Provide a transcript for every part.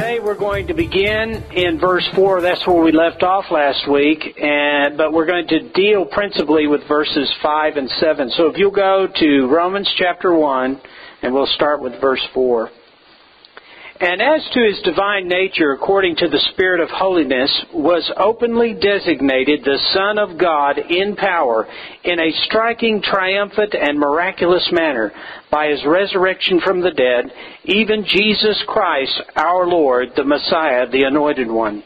Today we're going to begin in verse 4. That's where we left off last week. And, but we're going to deal principally with verses 5 and 7. So if you'll go to Romans chapter 1, and we'll start with verse 4. And as to his divine nature, according to the Spirit of holiness, was openly designated the Son of God in power, in a striking, triumphant, and miraculous manner, by his resurrection from the dead, even Jesus Christ, our Lord, the Messiah, the Anointed One.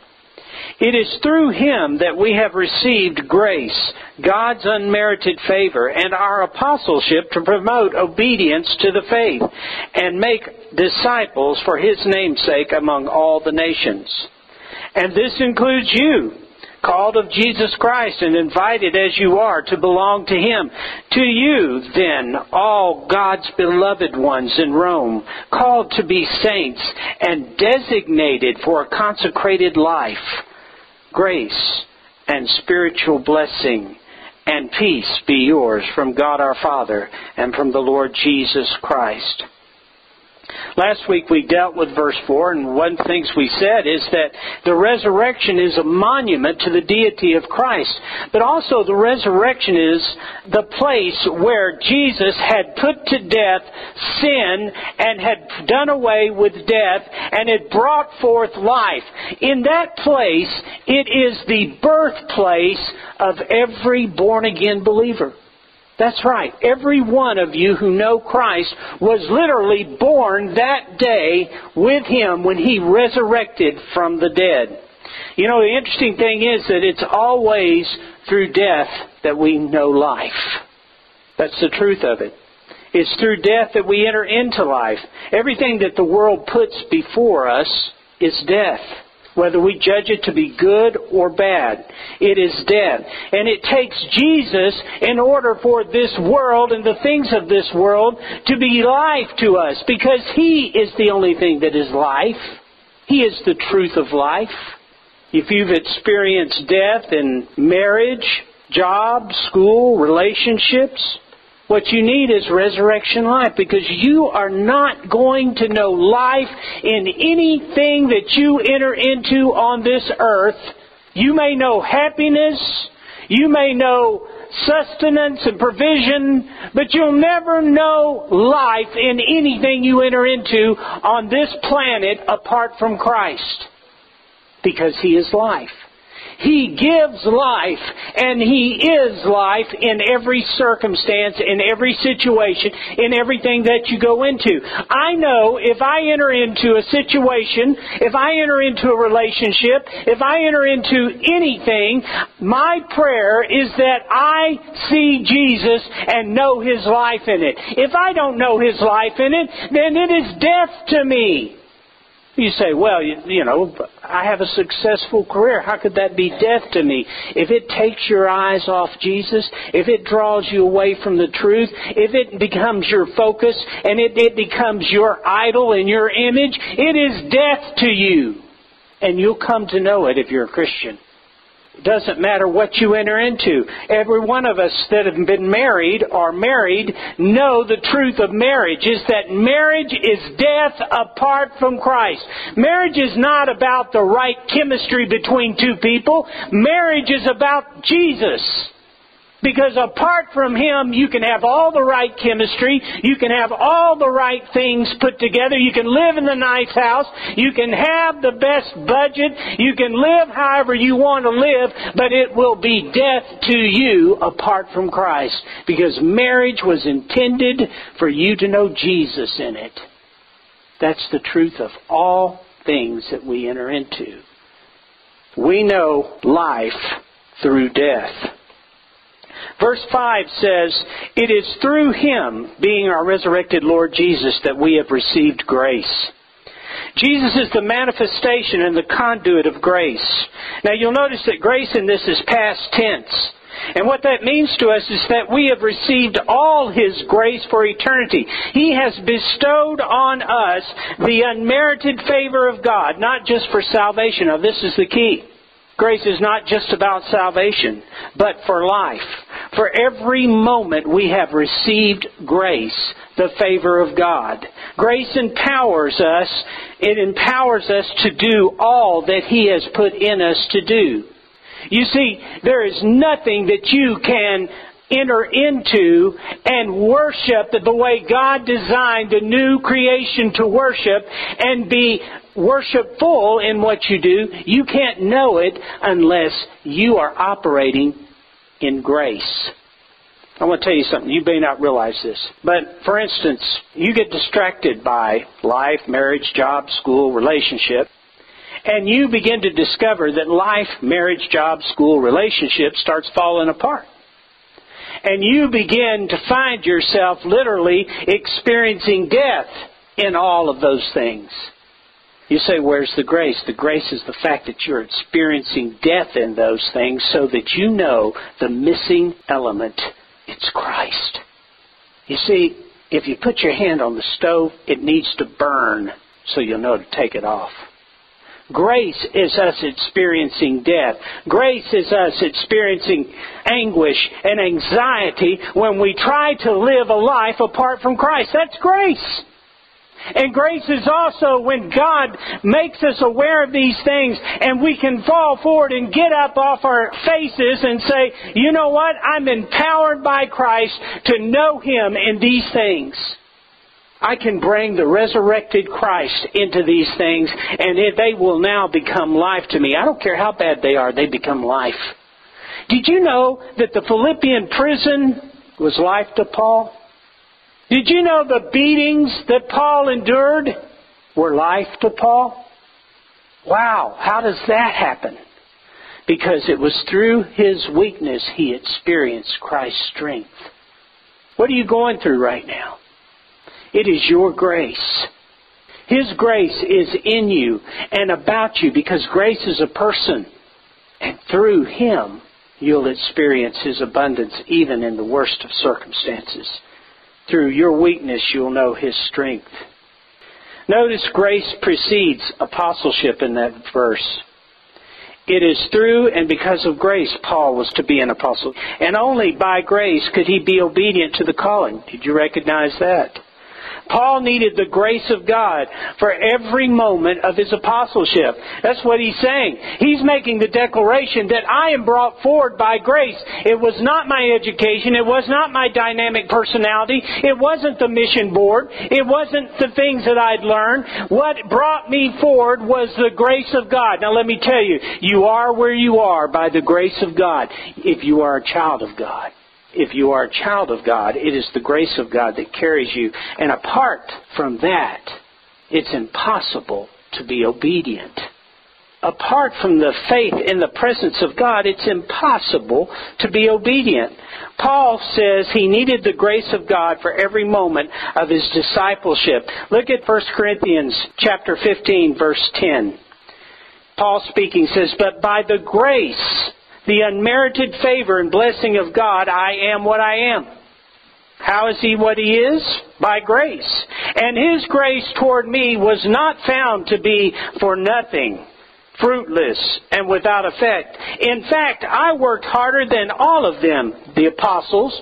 It is through him that we have received grace, God's unmerited favor, and our apostleship to promote obedience to the faith and make disciples for his name's sake among all the nations. And this includes you, called of Jesus Christ and invited as you are to belong to Him. To you, then, all God's beloved ones in Rome, called to be saints and designated for a consecrated life, grace and spiritual blessing and peace be yours from God our Father and from the Lord Jesus Christ. Last week we dealt with verse 4, and one of the things we said is that the resurrection is a monument to the deity of Christ. But also the resurrection is the place where Jesus had put to death sin and had done away with death and had brought forth life. In that place, it is the birthplace of every born again believer. That's right. Every one of you who know Christ was literally born that day with Him when He resurrected from the dead. You know, the interesting thing is that it's always through death that we know life. That's the truth of it. It's through death that we enter into life. Everything that the world puts before us is death whether we judge it to be good or bad. It is death. And it takes Jesus in order for this world and the things of this world to be life to us because He is the only thing that is life. He is the truth of life. If you've experienced death in marriage, job, school, relationships, what you need is resurrection life because you are not going to know life in anything that you enter into on this earth. You may know happiness, you may know sustenance and provision, but you'll never know life in anything you enter into on this planet apart from Christ because He is life. He gives life, and He is life in every circumstance, in every situation, in everything that you go into. I know if I enter into a situation, if I enter into a relationship, if I enter into anything, my prayer is that I see Jesus and know His life in it. If I don't know His life in it, then it is death to me. You say, well, you, you, know, I have a successful career. How could that be death to me? If it takes your eyes off Jesus, if it draws you away from the truth, if it becomes your focus and it, it becomes your idol and your image, it is death to you. And you'll come to know it if you're a Christian. Doesn't matter what you enter into. Every one of us that have been married or married know the truth of marriage is that marriage is death apart from Christ. Marriage is not about the right chemistry between two people. Marriage is about Jesus. Because apart from Him, you can have all the right chemistry, you can have all the right things put together, you can live in the nice house, you can have the best budget, you can live however you want to live, but it will be death to you apart from Christ. Because marriage was intended for you to know Jesus in it. That's the truth of all things that we enter into. We know life through death. Verse 5 says, It is through Him, being our resurrected Lord Jesus, that we have received grace. Jesus is the manifestation and the conduit of grace. Now you'll notice that grace in this is past tense. And what that means to us is that we have received all His grace for eternity. He has bestowed on us the unmerited favor of God, not just for salvation. Now this is the key. Grace is not just about salvation, but for life. For every moment we have received grace, the favor of God. Grace empowers us. It empowers us to do all that He has put in us to do. You see, there is nothing that you can enter into and worship the way God designed a new creation to worship and be worshipful in what you do, you can't know it unless you are operating in grace. I want to tell you something. You may not realize this. But, for instance, you get distracted by life, marriage, job, school, relationship, and you begin to discover that life, marriage, job, school, relationship starts falling apart and you begin to find yourself literally experiencing death in all of those things. You say, where's the grace? The grace is the fact that you're experiencing death in those things so that you know the missing element. It's Christ. You see, if you put your hand on the stove, it needs to burn so you'll know to take it off. Grace is us experiencing death. Grace is us experiencing anguish and anxiety when we try to live a life apart from Christ. That's grace. And grace is also when God makes us aware of these things and we can fall forward and get up off our faces and say, you know what? I'm empowered by Christ to know Him in these things. I can bring the resurrected Christ into these things and they will now become life to me. I don't care how bad they are, they become life. Did you know that the Philippian prison was life to Paul? Did you know the beatings that Paul endured were life to Paul? Wow, how does that happen? Because it was through his weakness he experienced Christ's strength. What are you going through right now? It is your grace. His grace is in you and about you because grace is a person. And through Him, you'll experience His abundance even in the worst of circumstances. Through your weakness, you'll know His strength. Notice grace precedes apostleship in that verse. It is through and because of grace Paul was to be an apostle. And only by grace could he be obedient to the calling. Did you recognize that? Paul needed the grace of God for every moment of his apostleship. That's what he's saying. He's making the declaration that I am brought forward by grace. It was not my education. It was not my dynamic personality. It wasn't the mission board. It wasn't the things that I'd learned. What brought me forward was the grace of God. Now let me tell you, you are where you are by the grace of God if you are a child of God if you are a child of God, it is the grace of God that carries you. And apart from that, it's impossible to be obedient. Apart from the faith in the presence of God, it's impossible to be obedient. Paul says he needed the grace of God for every moment of his discipleship. Look at 1 Corinthians chapter 15 verse 10. Paul speaking says, "But by the grace the unmerited favor and blessing of God, I am what I am. How is he what he is? By grace. And his grace toward me was not found to be for nothing. fruitless and without effect. In fact, I worked harder than all of them, the apostles,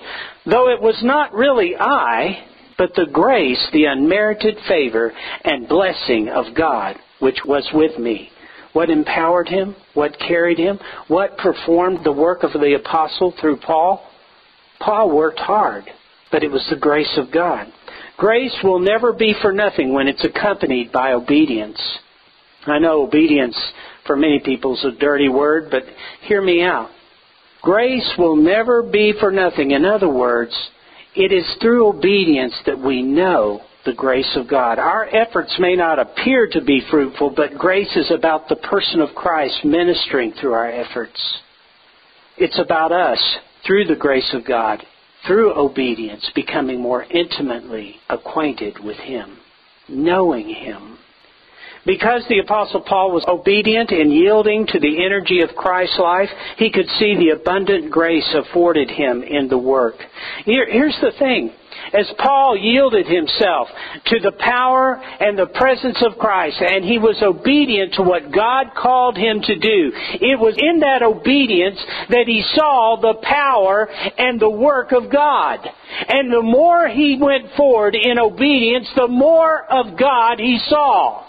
though it was not really I, but the grace, the unmerited favor and blessing of God, which was with me. What empowered him? What carried him? What performed the work of the apostle through Paul? Paul worked hard, but it was the grace of God. Grace will never be for nothing when it's accompanied by obedience. I know obedience for many people is a dirty word, but hear me out. Grace will never be for nothing. In other words, it is through obedience that we know the grace of God. Our efforts may not appear to be fruitful, but grace is about the person of Christ ministering through our efforts. It's about us, through the grace of God, through obedience, becoming more intimately acquainted with Him, knowing Him. Because the Apostle Paul was obedient in yielding to the energy of Christ's life, he could see the abundant grace afforded him in the work. Here, here's the thing. As Paul yielded himself to the power and the presence of Christ, and he was obedient to what God called him to do, it was in that obedience that he saw the power and the work of God. And the more he went forward in obedience, the more of God he saw.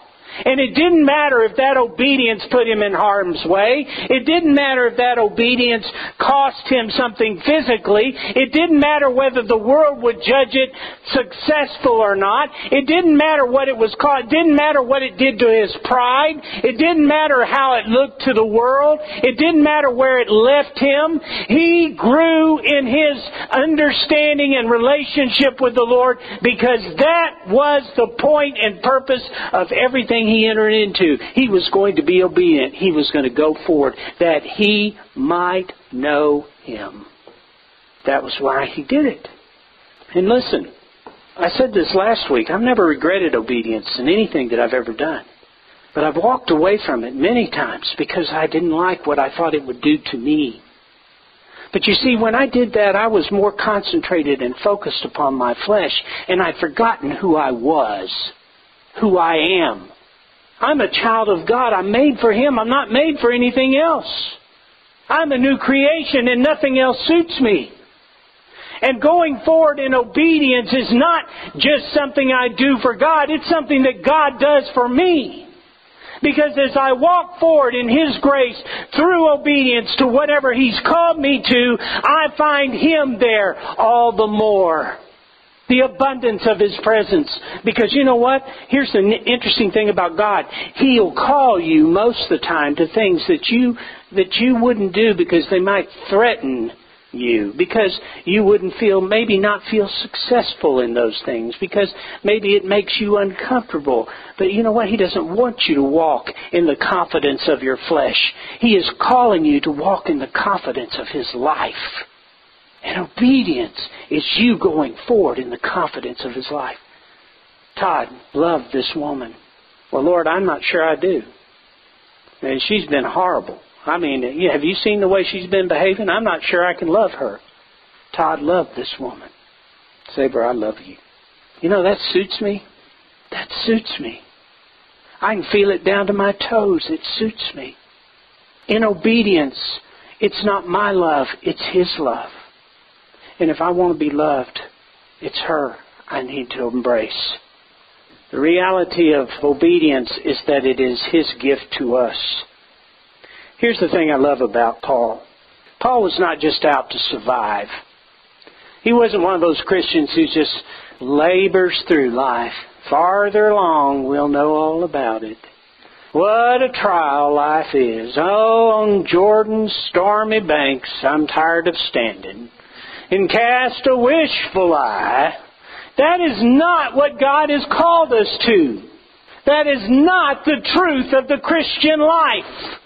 And it didn't matter if that obedience put him in harm's way. It didn't matter if that obedience cost him something physically. It didn't matter whether the world would judge it successful or not. It didn't matter what it was called. It didn't matter what it did to his pride. It didn't matter how it looked to the world. It didn't matter where it left him. He grew in his understanding and relationship with the Lord because that was the point and purpose of everything he entered into, he was going to be obedient. He was going to go forward that he might know him. That was why he did it. And listen, I said this last week. I've never regretted obedience in anything that I've ever done. But I've walked away from it many times because I didn't like what I thought it would do to me. But you see, when I did that, I was more concentrated and focused upon my flesh, and I'd forgotten who I was, who I am, I'm a child of God. I'm made for Him. I'm not made for anything else. I'm a new creation and nothing else suits me. And going forward in obedience is not just something I do for God, it's something that God does for me. Because as I walk forward in His grace through obedience to whatever He's called me to, I find Him there all the more the abundance of His presence. Because you know what? Here's the interesting thing about God. He'll call you most of the time to things that you, that you wouldn't do because they might threaten you because you wouldn't feel maybe not feel successful in those things because maybe it makes you uncomfortable but you know what he doesn't want you to walk in the confidence of your flesh he is calling you to walk in the confidence of his life and obedience is you going forward in the confidence of his life. Todd loved this woman. Well, Lord, I'm not sure I do. And she's been horrible. I mean, have you seen the way she's been behaving? I'm not sure I can love her. Todd loved this woman. Saber, I love you. You know, that suits me. That suits me. I can feel it down to my toes. It suits me. In obedience, it's not my love, it's His love. And if I want to be loved, it's her I need to embrace. The reality of obedience is that it is His gift to us. Here's the thing I love about Paul. Paul was not just out to survive. He wasn't one of those Christians who just labors through life. Farther along, we'll know all about it. What a trial life is. Oh, on Jordan's stormy banks, I'm tired of standing and cast a wishful eye. That is not what God has called us to. That is not the truth of the Christian life.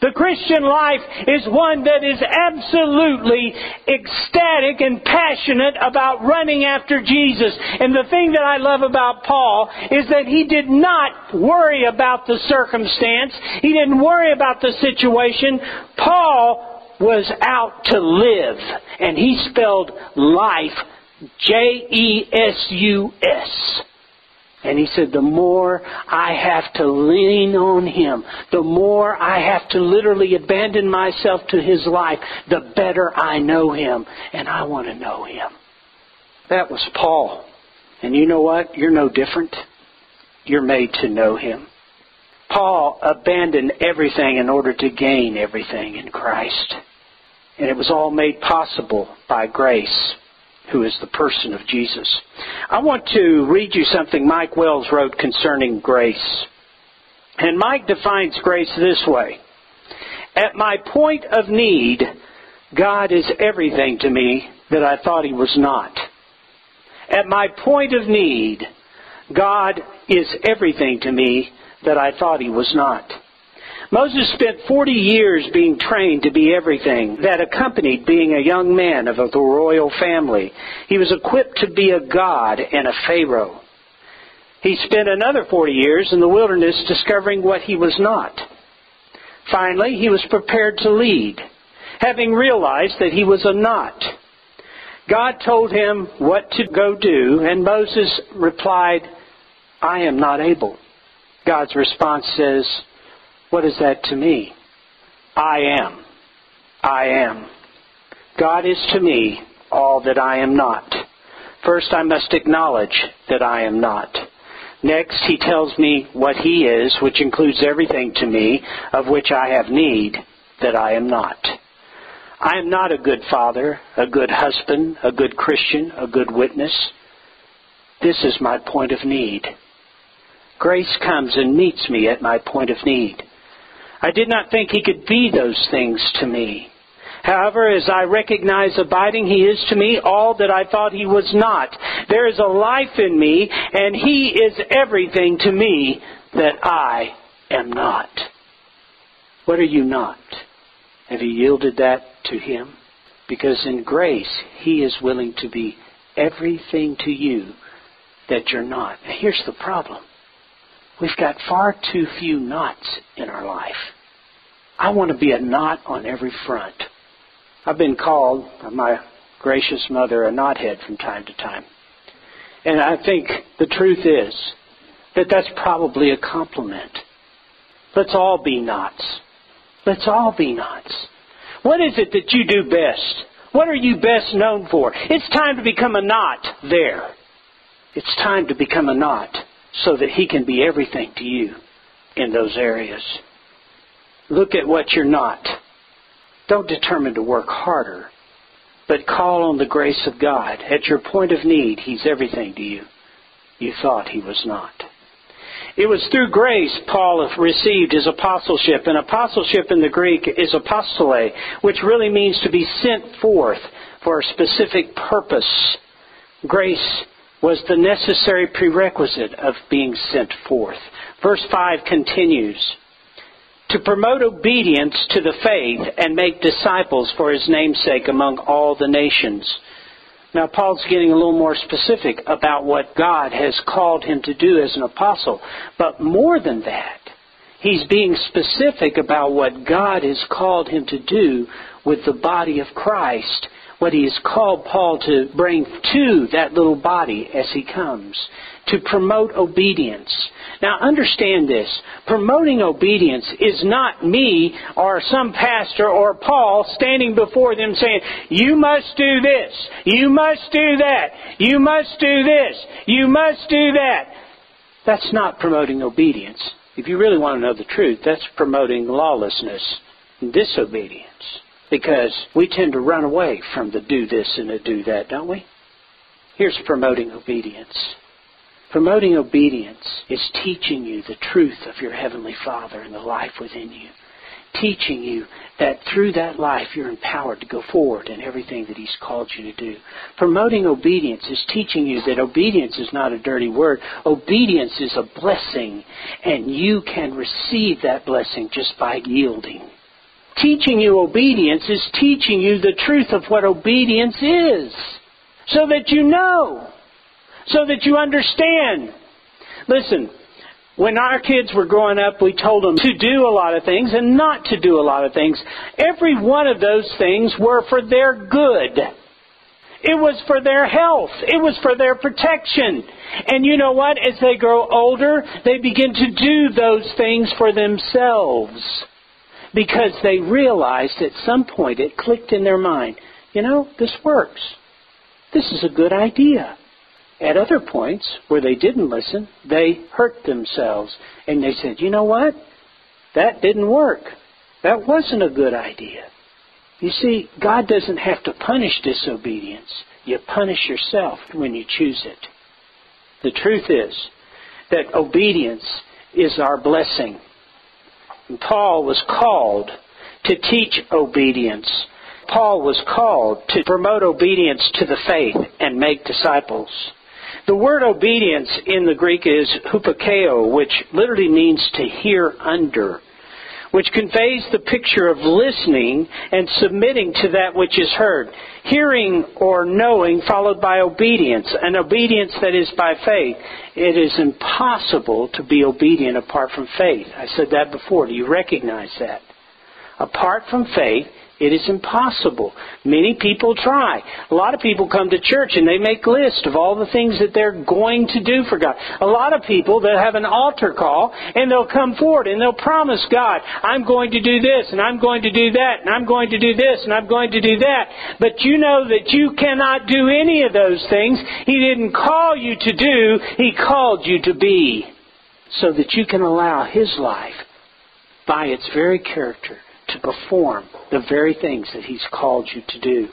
The Christian life is one that is absolutely ecstatic and passionate about running after Jesus. And the thing that I love about Paul is that he did not worry about the circumstance. He didn't worry about the situation. Paul was out to live, and he spelled life J E S U S. And he said, the more I have to lean on him, the more I have to literally abandon myself to his life, the better I know him. And I want to know him. That was Paul. And you know what? You're no different. You're made to know him. Paul abandoned everything in order to gain everything in Christ. And it was all made possible by grace, who is the person of Jesus. I want to read you something Mike Wells wrote concerning grace. And Mike defines grace this way At my point of need, God is everything to me that I thought He was not. At my point of need, God is everything to me that I thought he was not. Moses spent 40 years being trained to be everything that accompanied being a young man of the royal family. He was equipped to be a god and a pharaoh. He spent another 40 years in the wilderness discovering what he was not. Finally, he was prepared to lead, having realized that he was a not. God told him what to go do, and Moses replied, I am not able. God's response says, What is that to me? I am. I am. God is to me all that I am not. First, I must acknowledge that I am not. Next, he tells me what he is, which includes everything to me of which I have need, that I am not. I am not a good father, a good husband, a good Christian, a good witness. This is my point of need. Grace comes and meets me at my point of need. I did not think he could be those things to me. However, as I recognize abiding, he is to me all that I thought he was not. There is a life in me, and he is everything to me that I am not. What are you not? Have you yielded that to him? Because in grace, he is willing to be everything to you that you're not. Here's the problem. We've got far too few knots in our life. I want to be a knot on every front. I've been called by my gracious mother a knothead from time to time. And I think the truth is that that's probably a compliment. Let's all be knots. Let's all be knots. What is it that you do best? What are you best known for? It's time to become a knot there. It's time to become a knot so that He can be everything to you in those areas. Look at what you're not. Don't determine to work harder, but call on the grace of God. At your point of need, He's everything to you. You thought He was not. It was through grace Paul received his apostleship, and apostleship in the Greek is apostole, which really means to be sent forth for a specific purpose. Grace was the necessary prerequisite of being sent forth. Verse 5 continues to promote obedience to the faith and make disciples for his namesake among all the nations. Now, Paul's getting a little more specific about what God has called him to do as an apostle. But more than that, he's being specific about what God has called him to do with the body of Christ what he has called Paul to bring to that little body as he comes, to promote obedience. Now understand this. Promoting obedience is not me or some pastor or Paul standing before them saying, you must do this, you must do that, you must do this, you must do that. That's not promoting obedience. If you really want to know the truth, that's promoting lawlessness and disobedience. Because we tend to run away from the do this and the do that, don't we? Here's promoting obedience. Promoting obedience is teaching you the truth of your Heavenly Father and the life within you. Teaching you that through that life you're empowered to go forward in everything that He's called you to do. Promoting obedience is teaching you that obedience is not a dirty word. Obedience is a blessing, and you can receive that blessing just by yielding. Teaching you obedience is teaching you the truth of what obedience is. So that you know. So that you understand. Listen, when our kids were growing up, we told them to do a lot of things and not to do a lot of things. Every one of those things were for their good. It was for their health. It was for their protection. And you know what? As they grow older, they begin to do those things for themselves. Because they realized at some point it clicked in their mind, you know, this works. This is a good idea. At other points where they didn't listen, they hurt themselves. And they said, you know what? That didn't work. That wasn't a good idea. You see, God doesn't have to punish disobedience. You punish yourself when you choose it. The truth is that obedience is our blessing. And Paul was called to teach obedience. Paul was called to promote obedience to the faith and make disciples. The word obedience in the Greek is hupakeo, which literally means to hear under which conveys the picture of listening and submitting to that which is heard. Hearing or knowing followed by obedience, an obedience that is by faith. It is impossible to be obedient apart from faith. I said that before. Do you recognize that? Apart from faith, it is impossible. Many people try. A lot of people come to church and they make lists of all the things that they're going to do for God. A lot of people that have an altar call and they'll come forward and they'll promise God, I'm going to do this and I'm going to do that and I'm going to do this and I'm going to do that. But you know that you cannot do any of those things. He didn't call you to do, He called you to be. So that you can allow His life by its very character to perform the very things that he's called you to do.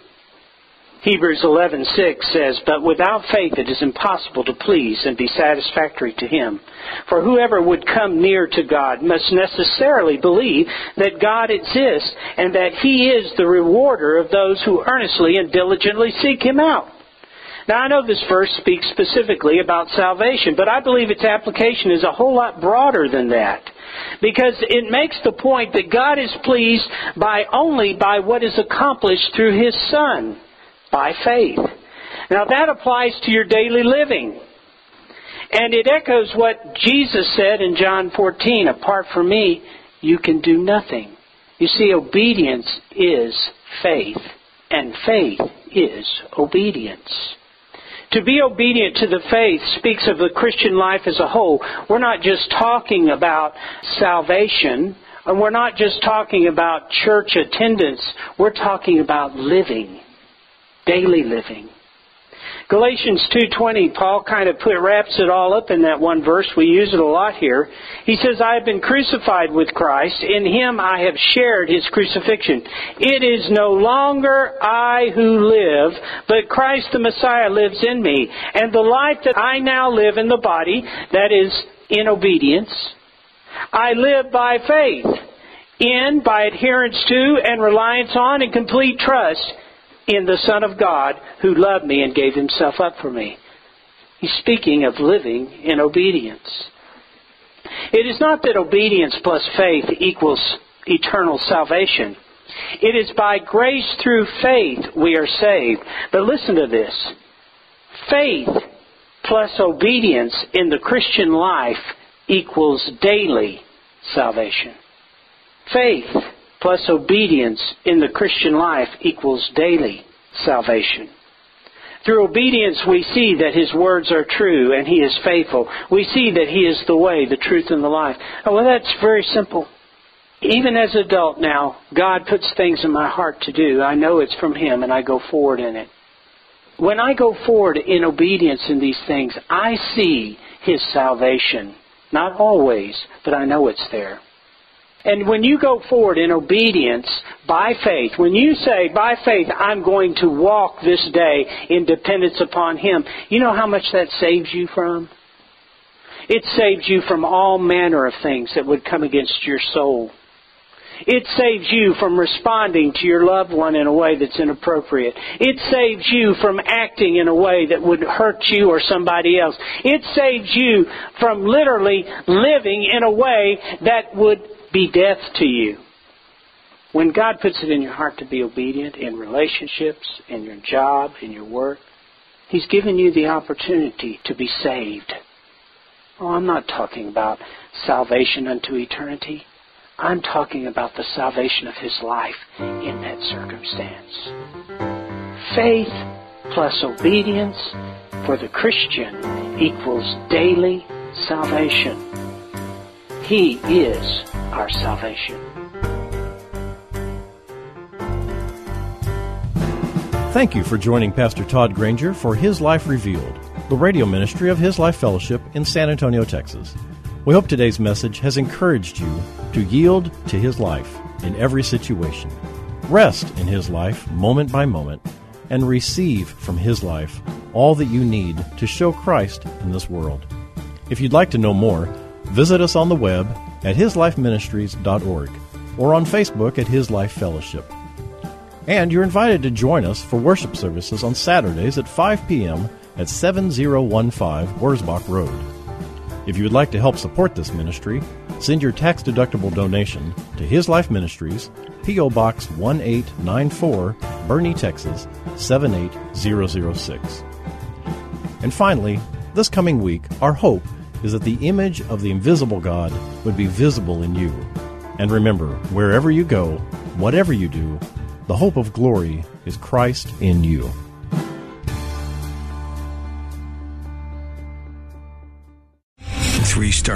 Hebrews 11:6 says, "But without faith it is impossible to please and be satisfactory to him. For whoever would come near to God must necessarily believe that God exists and that he is the rewarder of those who earnestly and diligently seek him out." Now I know this verse speaks specifically about salvation, but I believe its application is a whole lot broader than that. Because it makes the point that God is pleased by only by what is accomplished through His Son, by faith. Now that applies to your daily living. And it echoes what Jesus said in John 14, apart from me, you can do nothing. You see, obedience is faith, and faith is obedience. To be obedient to the faith speaks of the Christian life as a whole. We're not just talking about salvation, and we're not just talking about church attendance. We're talking about living, daily living. Galatians 2:20, Paul kind of put wraps it all up in that one verse. We use it a lot here. He says, "I have been crucified with Christ; in him I have shared his crucifixion. It is no longer I who live, but Christ the Messiah lives in me. And the life that I now live in the body, that is in obedience, I live by faith, in by adherence to and reliance on and complete trust in the Son of God who loved me and gave himself up for me. He's speaking of living in obedience. It is not that obedience plus faith equals eternal salvation. It is by grace through faith we are saved. But listen to this. Faith plus obedience in the Christian life equals daily salvation. Faith plus obedience in the Christian life equals daily salvation. Through obedience, we see that His words are true and He is faithful. We see that He is the way, the truth, and the life. Oh, well, that's very simple. Even as an adult now, God puts things in my heart to do. I know it's from Him and I go forward in it. When I go forward in obedience in these things, I see His salvation. Not always, but I know it's there. And when you go forward in obedience by faith, when you say, by faith, I'm going to walk this day in dependence upon Him, you know how much that saves you from? It saves you from all manner of things that would come against your soul. It saves you from responding to your loved one in a way that's inappropriate. It saves you from acting in a way that would hurt you or somebody else. It saves you from literally living in a way that would be death to you. When God puts it in your heart to be obedient in relationships, in your job, in your work, He's given you the opportunity to be saved. Oh, I'm not talking about salvation unto eternity. I'm talking about the salvation of His life in that circumstance. Faith plus obedience for the Christian equals daily salvation. He is our salvation. Thank you for joining Pastor Todd Granger for His Life Revealed, the radio ministry of His Life Fellowship in San Antonio, Texas. We hope today's message has encouraged you to yield to His life in every situation, rest in His life moment by moment, and receive from His life all that you need to show Christ in this world. If you'd like to know more, visit us on the web at hislifeministries.org or on Facebook at His Life Fellowship. And you're invited to join us for worship services on Saturdays at 5 p.m. at 7015 Wurzbach Road. If you would like to help support this ministry, send your tax deductible donation to His Life Ministries, P.O. Box 1894, Boerne, Texas 78006. And finally, this coming week, our hope is that the image of the invisible God would be visible in you. And remember, wherever you go, whatever you do, the hope of glory is Christ in you.